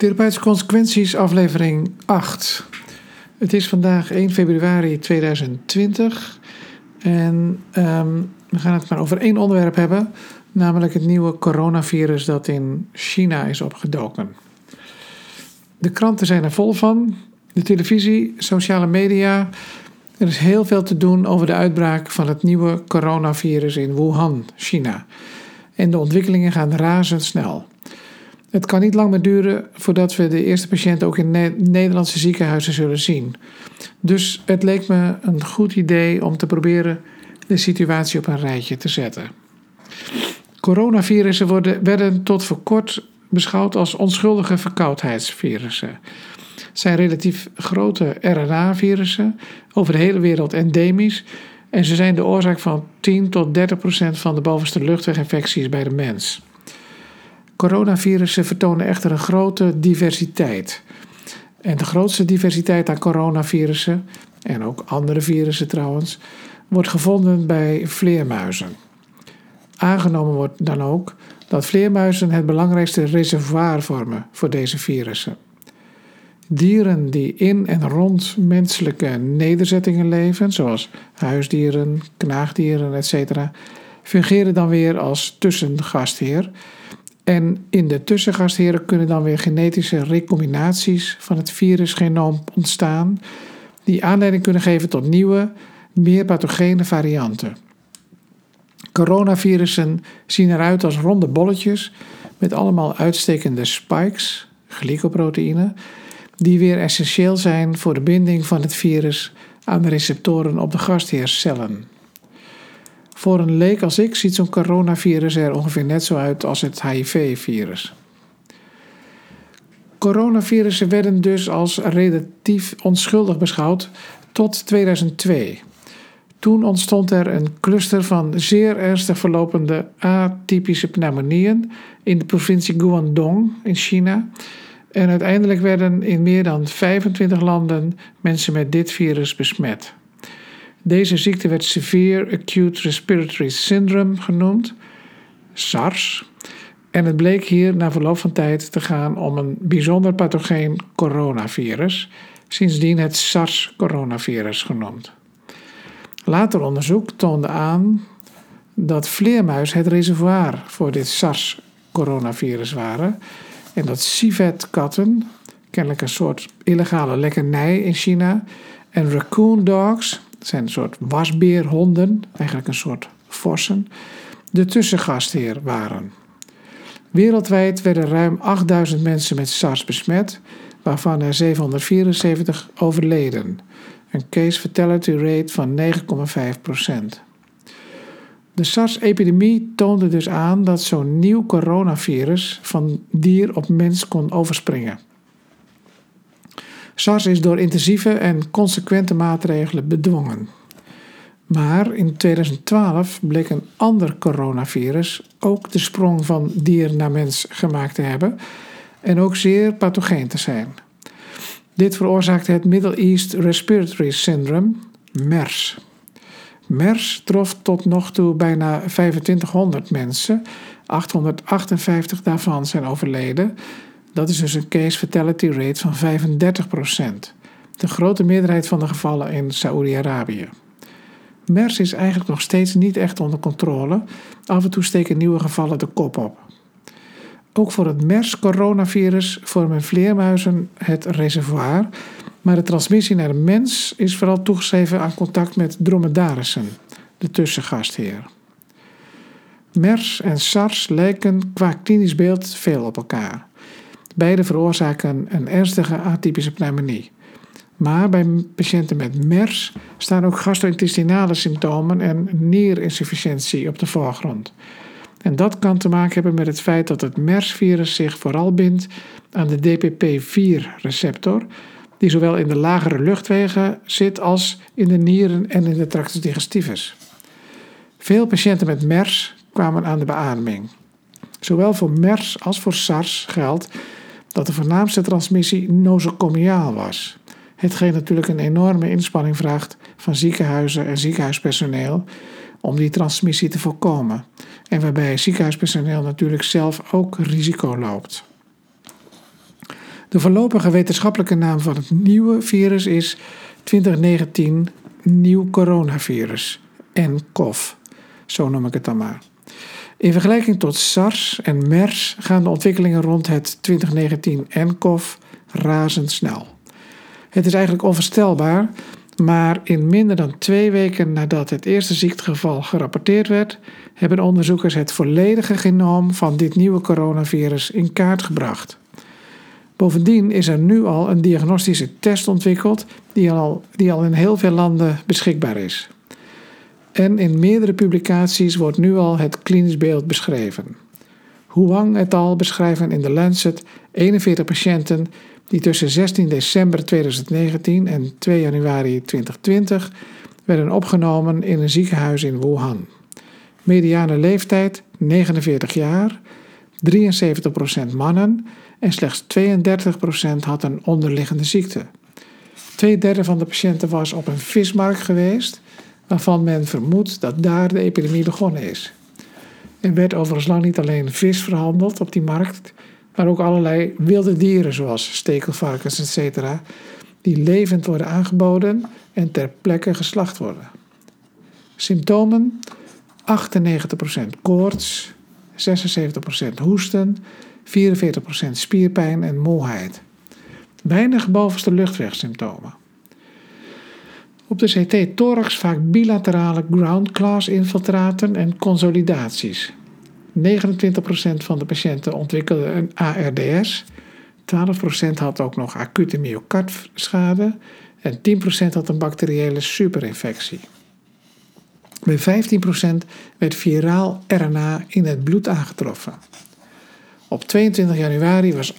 Therapeutische consequenties, aflevering 8. Het is vandaag 1 februari 2020 en um, we gaan het maar over één onderwerp hebben, namelijk het nieuwe coronavirus dat in China is opgedoken. De kranten zijn er vol van, de televisie, sociale media. Er is heel veel te doen over de uitbraak van het nieuwe coronavirus in Wuhan, China. En de ontwikkelingen gaan razendsnel. Het kan niet lang meer duren voordat we de eerste patiënt ook in Nederlandse ziekenhuizen zullen zien. Dus het leek me een goed idee om te proberen de situatie op een rijtje te zetten. Coronavirussen worden, werden tot voor kort beschouwd als onschuldige verkoudheidsvirussen. Het zijn relatief grote RNA-virussen, over de hele wereld endemisch. En ze zijn de oorzaak van 10 tot 30 procent van de bovenste luchtweginfecties bij de mens. Coronavirussen vertonen echter een grote diversiteit. En de grootste diversiteit aan coronavirussen, en ook andere virussen trouwens, wordt gevonden bij vleermuizen. Aangenomen wordt dan ook dat vleermuizen het belangrijkste reservoir vormen voor deze virussen. Dieren die in en rond menselijke nederzettingen leven, zoals huisdieren, knaagdieren etc., fungeren dan weer als tussengastheer en in de tussengastheren kunnen dan weer genetische recombinaties van het virusgenoom ontstaan, die aanleiding kunnen geven tot nieuwe, meer pathogene varianten. Coronavirussen zien eruit als ronde bolletjes met allemaal uitstekende spikes, glycoproteïnen, die weer essentieel zijn voor de binding van het virus aan de receptoren op de gastheercellen. Voor een leek als ik ziet zo'n coronavirus er ongeveer net zo uit als het HIV-virus. Coronavirussen werden dus als relatief onschuldig beschouwd tot 2002. Toen ontstond er een cluster van zeer ernstig verlopende atypische pneumonieën in de provincie Guangdong in China. En uiteindelijk werden in meer dan 25 landen mensen met dit virus besmet. Deze ziekte werd Severe Acute Respiratory Syndrome genoemd, SARS. En het bleek hier na verloop van tijd te gaan om een bijzonder pathogeen coronavirus, sindsdien het SARS-coronavirus genoemd. Later onderzoek toonde aan dat vleermuizen het reservoir voor dit SARS-coronavirus waren en dat civetkatten, kennelijk een soort illegale lekkernij in China, en raccoon dogs, het zijn een soort wasbeerhonden, eigenlijk een soort vossen, de tussengastheer waren. Wereldwijd werden ruim 8000 mensen met SARS besmet, waarvan er 774 overleden. Een case fatality rate van 9,5% De SARS-epidemie toonde dus aan dat zo'n nieuw coronavirus van dier op mens kon overspringen. SARS is door intensieve en consequente maatregelen bedwongen. Maar in 2012 bleek een ander coronavirus ook de sprong van dier naar mens gemaakt te hebben en ook zeer pathogeen te zijn. Dit veroorzaakte het Middle East Respiratory Syndrome, MERS. MERS trof tot nog toe bijna 2500 mensen, 858 daarvan zijn overleden dat is dus een case fatality rate van 35%. De grote meerderheid van de gevallen in Saoedi-Arabië. MERS is eigenlijk nog steeds niet echt onder controle. Af en toe steken nieuwe gevallen de kop op. Ook voor het MERS-coronavirus vormen vleermuizen het reservoir, maar de transmissie naar de mens is vooral toegeschreven aan contact met dromedarissen, de tussengastheer. MERS en SARS lijken qua klinisch beeld veel op elkaar. Beide veroorzaken een ernstige atypische pneumonie. Maar bij patiënten met MERS staan ook gastro-intestinale symptomen en nierinsufficiëntie op de voorgrond. En dat kan te maken hebben met het feit dat het MERS-virus zich vooral bindt aan de DPP-4-receptor, die zowel in de lagere luchtwegen zit als in de nieren en in de tractus digestivus. Veel patiënten met MERS kwamen aan de beademing. Zowel voor MERS als voor SARS geldt dat de voornaamste transmissie nosocomiaal was. Hetgeen natuurlijk een enorme inspanning vraagt van ziekenhuizen en ziekenhuispersoneel om die transmissie te voorkomen. En waarbij ziekenhuispersoneel natuurlijk zelf ook risico loopt. De voorlopige wetenschappelijke naam van het nieuwe virus is 2019 nieuw coronavirus, nCoV. Zo noem ik het dan maar. In vergelijking tot SARS en MERS gaan de ontwikkelingen rond het 2019 nCoV razendsnel. Het is eigenlijk onvoorstelbaar, maar in minder dan twee weken nadat het eerste ziektegeval gerapporteerd werd, hebben onderzoekers het volledige genoom van dit nieuwe coronavirus in kaart gebracht. Bovendien is er nu al een diagnostische test ontwikkeld die al, die al in heel veel landen beschikbaar is. En in meerdere publicaties wordt nu al het klinisch beeld beschreven. Huang et al beschrijven in de Lancet 41 patiënten die tussen 16 december 2019 en 2 januari 2020 werden opgenomen in een ziekenhuis in Wuhan. Mediane leeftijd 49 jaar, 73% mannen en slechts 32% had een onderliggende ziekte. Twee derde van de patiënten was op een vismarkt geweest, waarvan men vermoedt dat daar de epidemie begonnen is. Er werd overigens lang niet alleen vis verhandeld op die markt, maar ook allerlei wilde dieren zoals stekelvarkens etc., die levend worden aangeboden en ter plekke geslacht worden. Symptomen: 98% koorts, 76% hoesten, 44% spierpijn en moeheid. Weinig bovenste luchtwegsymptomen. Op de CT-thorax vaak bilaterale ground class infiltraten en consolidaties. 29% van de patiënten ontwikkelde een ARDS, 12% had ook nog acute myocardschade en 10% had een bacteriële superinfectie. Bij 15% werd viraal RNA in het bloed aangetroffen. Op 22 januari was 68%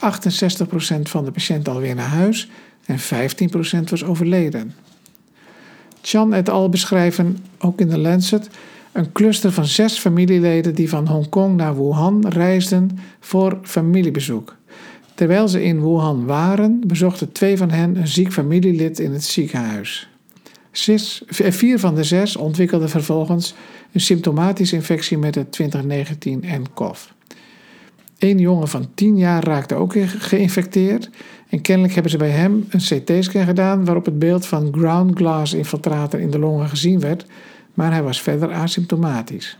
van de patiënten alweer naar huis en 15% was overleden. Chan et al beschrijven, ook in de Lancet, een cluster van zes familieleden die van Hongkong naar Wuhan reisden voor familiebezoek. Terwijl ze in Wuhan waren, bezochten twee van hen een ziek familielid in het ziekenhuis. Zes, vier van de zes ontwikkelden vervolgens een symptomatische infectie met het 2019 nCoV. Een jongen van 10 jaar raakte ook geïnfecteerd en kennelijk hebben ze bij hem een CT-scan gedaan waarop het beeld van ground glass infiltraten in de longen gezien werd, maar hij was verder asymptomatisch.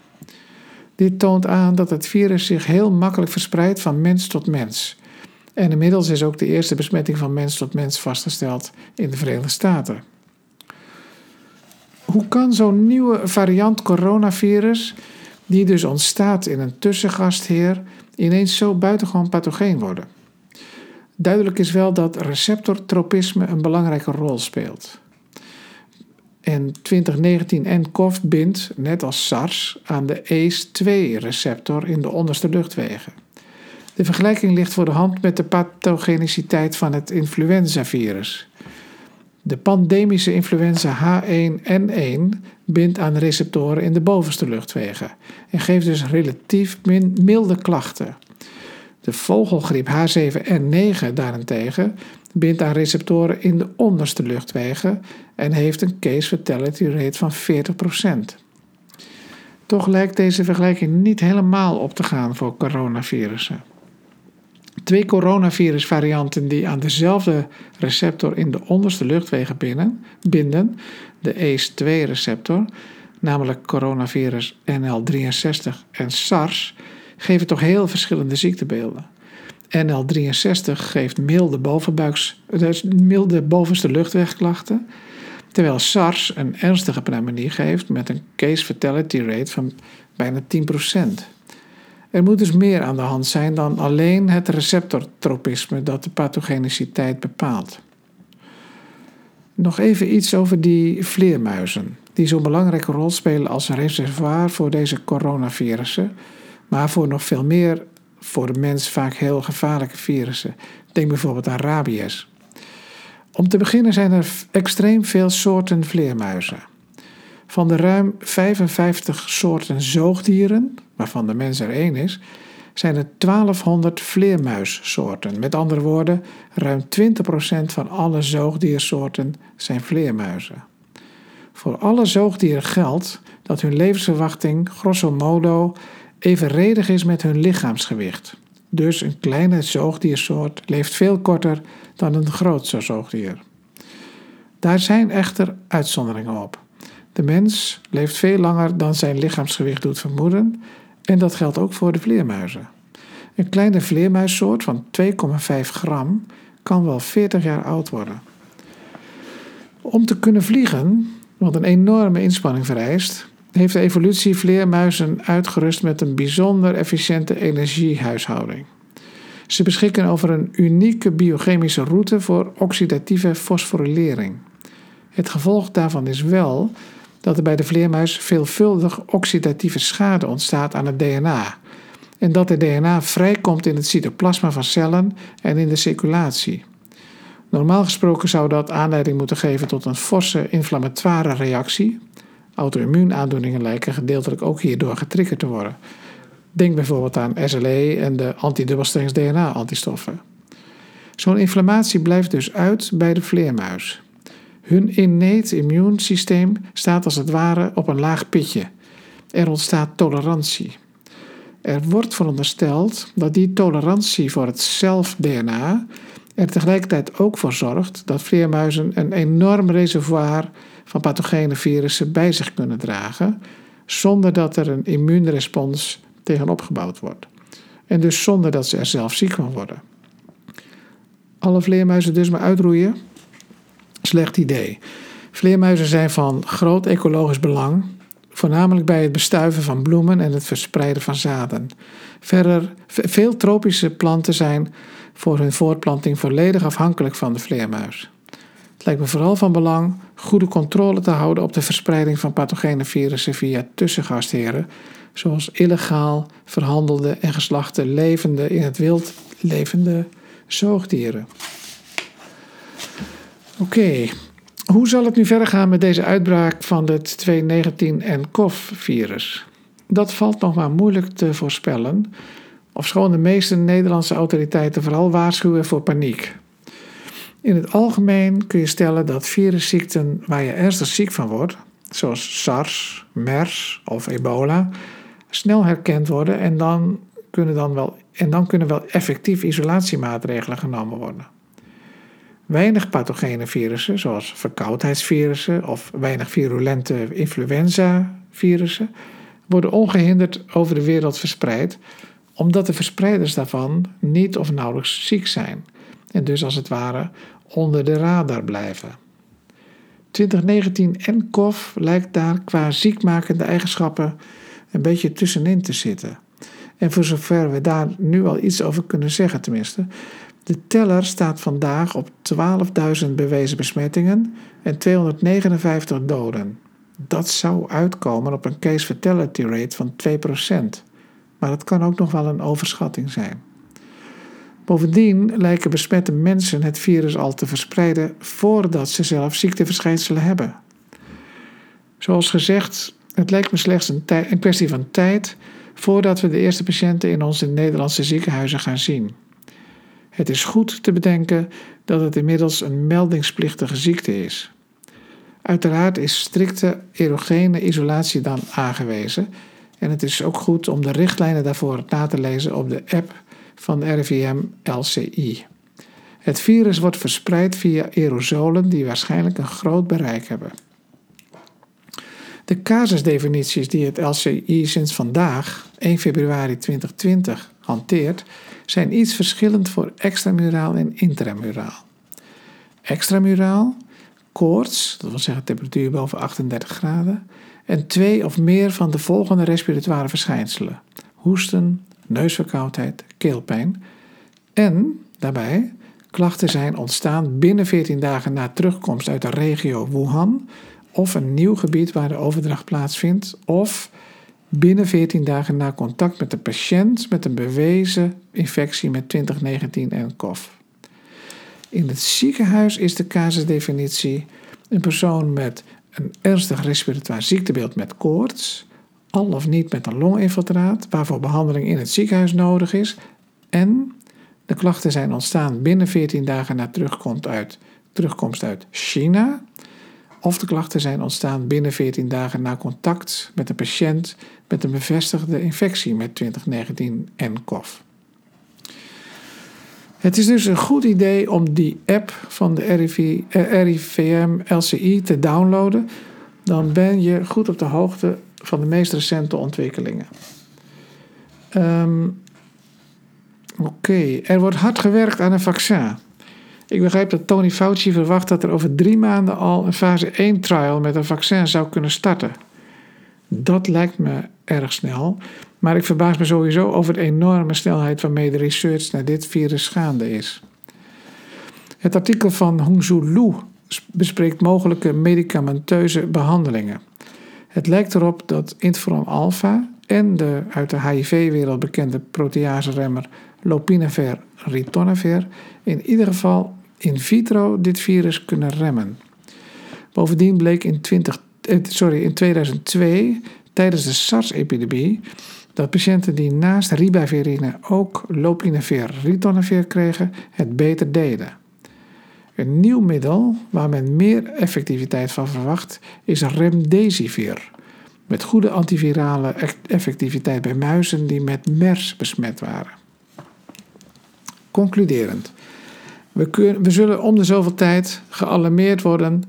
Dit toont aan dat het virus zich heel makkelijk verspreidt van mens tot mens. En inmiddels is ook de eerste besmetting van mens tot mens vastgesteld in de Verenigde Staten. Hoe kan zo'n nieuwe variant coronavirus, die dus ontstaat in een tussengastheer, ineens zo buitengewoon pathogeen worden? Duidelijk is wel dat receptortropisme een belangrijke rol speelt. En 2019 nCoV bindt, net als SARS, aan de ACE2-receptor in de onderste luchtwegen. De vergelijking ligt voor de hand met de pathogeniciteit van het influenzavirus. De pandemische influenza H1N1 bindt aan receptoren in de bovenste luchtwegen en geeft dus relatief milde klachten. De vogelgriep H7N9 daarentegen bindt aan receptoren in de onderste luchtwegen en heeft een case fatality rate van 40%. Toch lijkt deze vergelijking niet helemaal op te gaan voor coronavirussen. Twee coronavirusvarianten die aan dezelfde receptor in de onderste luchtwegen binden, de ACE2-receptor, namelijk coronavirus NL63 en SARS, geven toch heel verschillende ziektebeelden. NL63 geeft milde, bovenbuiks, dus milde bovenste luchtwegklachten, terwijl SARS een ernstige pneumonie geeft met een case fatality rate van bijna 10%. Er moet dus meer aan de hand zijn dan alleen het receptortropisme dat de pathogeniciteit bepaalt. Nog even iets over die vleermuizen, die zo'n belangrijke rol spelen als reservoir voor deze coronavirussen, maar voor nog veel meer voor de mens vaak heel gevaarlijke virussen. Denk bijvoorbeeld aan rabies. Om te beginnen zijn er extreem veel soorten vleermuizen. Van de ruim 55 soorten zoogdieren, waarvan de mens er één is, zijn er 1200 vleermuissoorten. Met andere woorden, ruim 20% van alle zoogdiersoorten zijn vleermuizen. Voor alle zoogdieren geldt dat hun levensverwachting grosso modo evenredig is met hun lichaamsgewicht. Dus een kleine zoogdiersoort leeft veel korter dan een grootste zoogdier. Daar zijn echter uitzonderingen op. De mens leeft veel langer dan zijn lichaamsgewicht doet vermoeden en dat geldt ook voor de vleermuizen. Een kleine vleermuissoort van 2,5 gram kan wel 40 jaar oud worden. Om te kunnen vliegen, wat een enorme inspanning vereist, heeft de evolutie vleermuizen uitgerust met een bijzonder efficiënte energiehuishouding. Ze beschikken over een unieke biochemische route voor oxidatieve fosforylering. Het gevolg daarvan is wel dat er bij de vleermuis veelvuldig oxidatieve schade ontstaat aan het DNA. En dat het DNA vrijkomt in het cytoplasma van cellen en in de circulatie. Normaal gesproken zou dat aanleiding moeten geven tot een forse inflammatoire reactie. Auto-immuunaandoeningen lijken gedeeltelijk ook hierdoor getriggerd te worden. Denk bijvoorbeeld aan SLE en de antidubbelstrengs DNA-antistoffen. Zo'n inflammatie blijft dus uit bij de vleermuis. Hun innate immuunsysteem staat als het ware op een laag pitje. Er ontstaat tolerantie. Er wordt verondersteld dat die tolerantie voor het zelf-DNA er tegelijkertijd ook voor zorgt dat vleermuizen een enorm reservoir van pathogene virussen bij zich kunnen dragen, zonder dat er een immuunrespons tegen opgebouwd wordt. En dus zonder dat ze er zelf ziek van worden. Alle vleermuizen dus maar uitroeien? Slecht idee. Vleermuizen zijn van groot ecologisch belang, voornamelijk bij het bestuiven van bloemen en het verspreiden van zaden. Verder, veel tropische planten zijn voor hun voortplanting volledig afhankelijk van de vleermuis. Het lijkt me vooral van belang goede controle te houden op de verspreiding van pathogene virussen via tussengastheren, zoals illegaal verhandelde en geslachte levende in het wild levende zoogdieren. Oké, hoe zal het nu verder gaan met deze uitbraak van het 219 en COV-virus? Dat valt nog maar moeilijk te voorspellen, ofschoon de meeste Nederlandse autoriteiten vooral waarschuwen voor paniek. In het algemeen kun je stellen dat virusziekten waar je ernstig ziek van wordt, zoals SARS, MERS of ebola, snel herkend worden en dan kunnen, dan wel, en dan kunnen wel effectief isolatiemaatregelen genomen worden. Weinig pathogene virussen, zoals verkoudheidsvirussen of weinig virulente influenza-virussen, worden ongehinderd over de wereld verspreid, omdat de verspreiders daarvan niet of nauwelijks ziek zijn en dus als het ware onder de radar blijven. 2019 en COV lijkt daar qua ziekmakende eigenschappen een beetje tussenin te zitten. En voor zover we daar nu al iets over kunnen zeggen, tenminste, de teller staat vandaag op 12.000 bewezen besmettingen en 259 doden. Dat zou uitkomen op een case fatality rate van 2%. Maar het kan ook nog wel een overschatting zijn. Bovendien lijken besmette mensen het virus al te verspreiden voordat ze zelf ziekteverschijnselen hebben. Zoals gezegd, het lijkt me slechts een, een kwestie van tijd voordat we de eerste patiënten in onze Nederlandse ziekenhuizen gaan zien. Het is goed te bedenken dat het inmiddels een meldingsplichtige ziekte is. Uiteraard is strikte erogene isolatie dan aangewezen en het is ook goed om de richtlijnen daarvoor na te lezen op de app van RIVM LCI. Het virus wordt verspreid via aerosolen die waarschijnlijk een groot bereik hebben. De casusdefinities die het LCI sinds vandaag, 1 februari 2020, hanteert, zijn iets verschillend voor extramuraal en intramuraal. Extramuraal, koorts, dat wil zeggen temperatuur boven 38 graden, en twee of meer van de volgende respiratoire verschijnselen: hoesten, neusverkoudheid, keelpijn. En daarbij klachten zijn ontstaan binnen 14 dagen na terugkomst uit de regio Wuhan of een nieuw gebied waar de overdracht plaatsvindt, of binnen 14 dagen na contact met de patiënt met een bewezen infectie met 2019 en COF. In het ziekenhuis is de casusdefinitie een persoon met een ernstig respiratoire ziektebeeld met koorts, al of niet met een longinfiltraat, waarvoor behandeling in het ziekenhuis nodig is, en de klachten zijn ontstaan binnen 14 dagen na terugkomst uit, terugkomst uit China, of de klachten zijn ontstaan binnen 14 dagen na contact met een patiënt met een bevestigde infectie met 2019 en COV. Het is dus een goed idee om die app van de RIV, eh, RIVM LCI te downloaden. Dan ben je goed op de hoogte van de meest recente ontwikkelingen. Ehm, Oké, er wordt hard gewerkt aan een vaccin. Ik begrijp dat Tony Fauci verwacht dat er over drie maanden al een fase 1 trial met een vaccin zou kunnen starten. Dat lijkt me erg snel, maar ik verbaas me sowieso over de enorme snelheid waarmee de research naar dit virus gaande is. Het artikel van Hongzhu Lu bespreekt mogelijke medicamenteuze behandelingen. Het lijkt erop dat interferon alpha en de uit de HIV-wereld bekende proteaseremmer lopinavir ritonavir in ieder geval in vitro dit virus kunnen remmen. Bovendien bleek in, 20, eh, sorry, in 2002 tijdens de SARS-epidemie dat patiënten die naast ribavirine ook lopinavir ritonavir kregen het beter deden. Een nieuw middel waar men meer effectiviteit van verwacht is remdesivir, met goede antivirale effectiviteit bij muizen die met MERS besmet waren. Concluderend. We, we zullen om de zoveel tijd gealarmeerd worden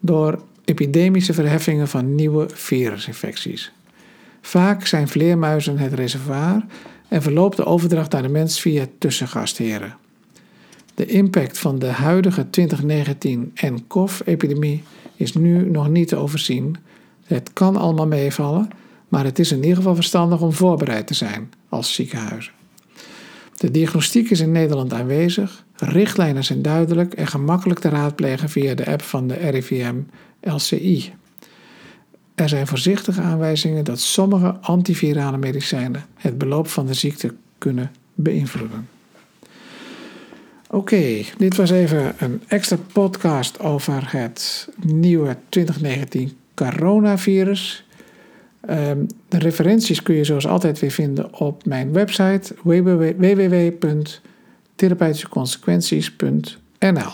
door epidemische verheffingen van nieuwe virusinfecties. Vaak zijn vleermuizen het reservoir en verloopt de overdracht naar de mens via tussengastheren. De impact van de huidige 2019 NCOV-epidemie is nu nog niet te overzien. Het kan allemaal meevallen, maar het is in ieder geval verstandig om voorbereid te zijn als ziekenhuizen. De diagnostiek is in Nederland aanwezig, richtlijnen zijn duidelijk en gemakkelijk te raadplegen via de app van de RIVM LCI. Er zijn voorzichtige aanwijzingen dat sommige antivirale medicijnen het beloop van de ziekte kunnen beïnvloeden. Oké, dit was even een extra podcast over het nieuwe 2019 coronavirus. Um, de referenties kun je zoals altijd weer vinden op mijn website www.therapeutischeconsequenties.nl.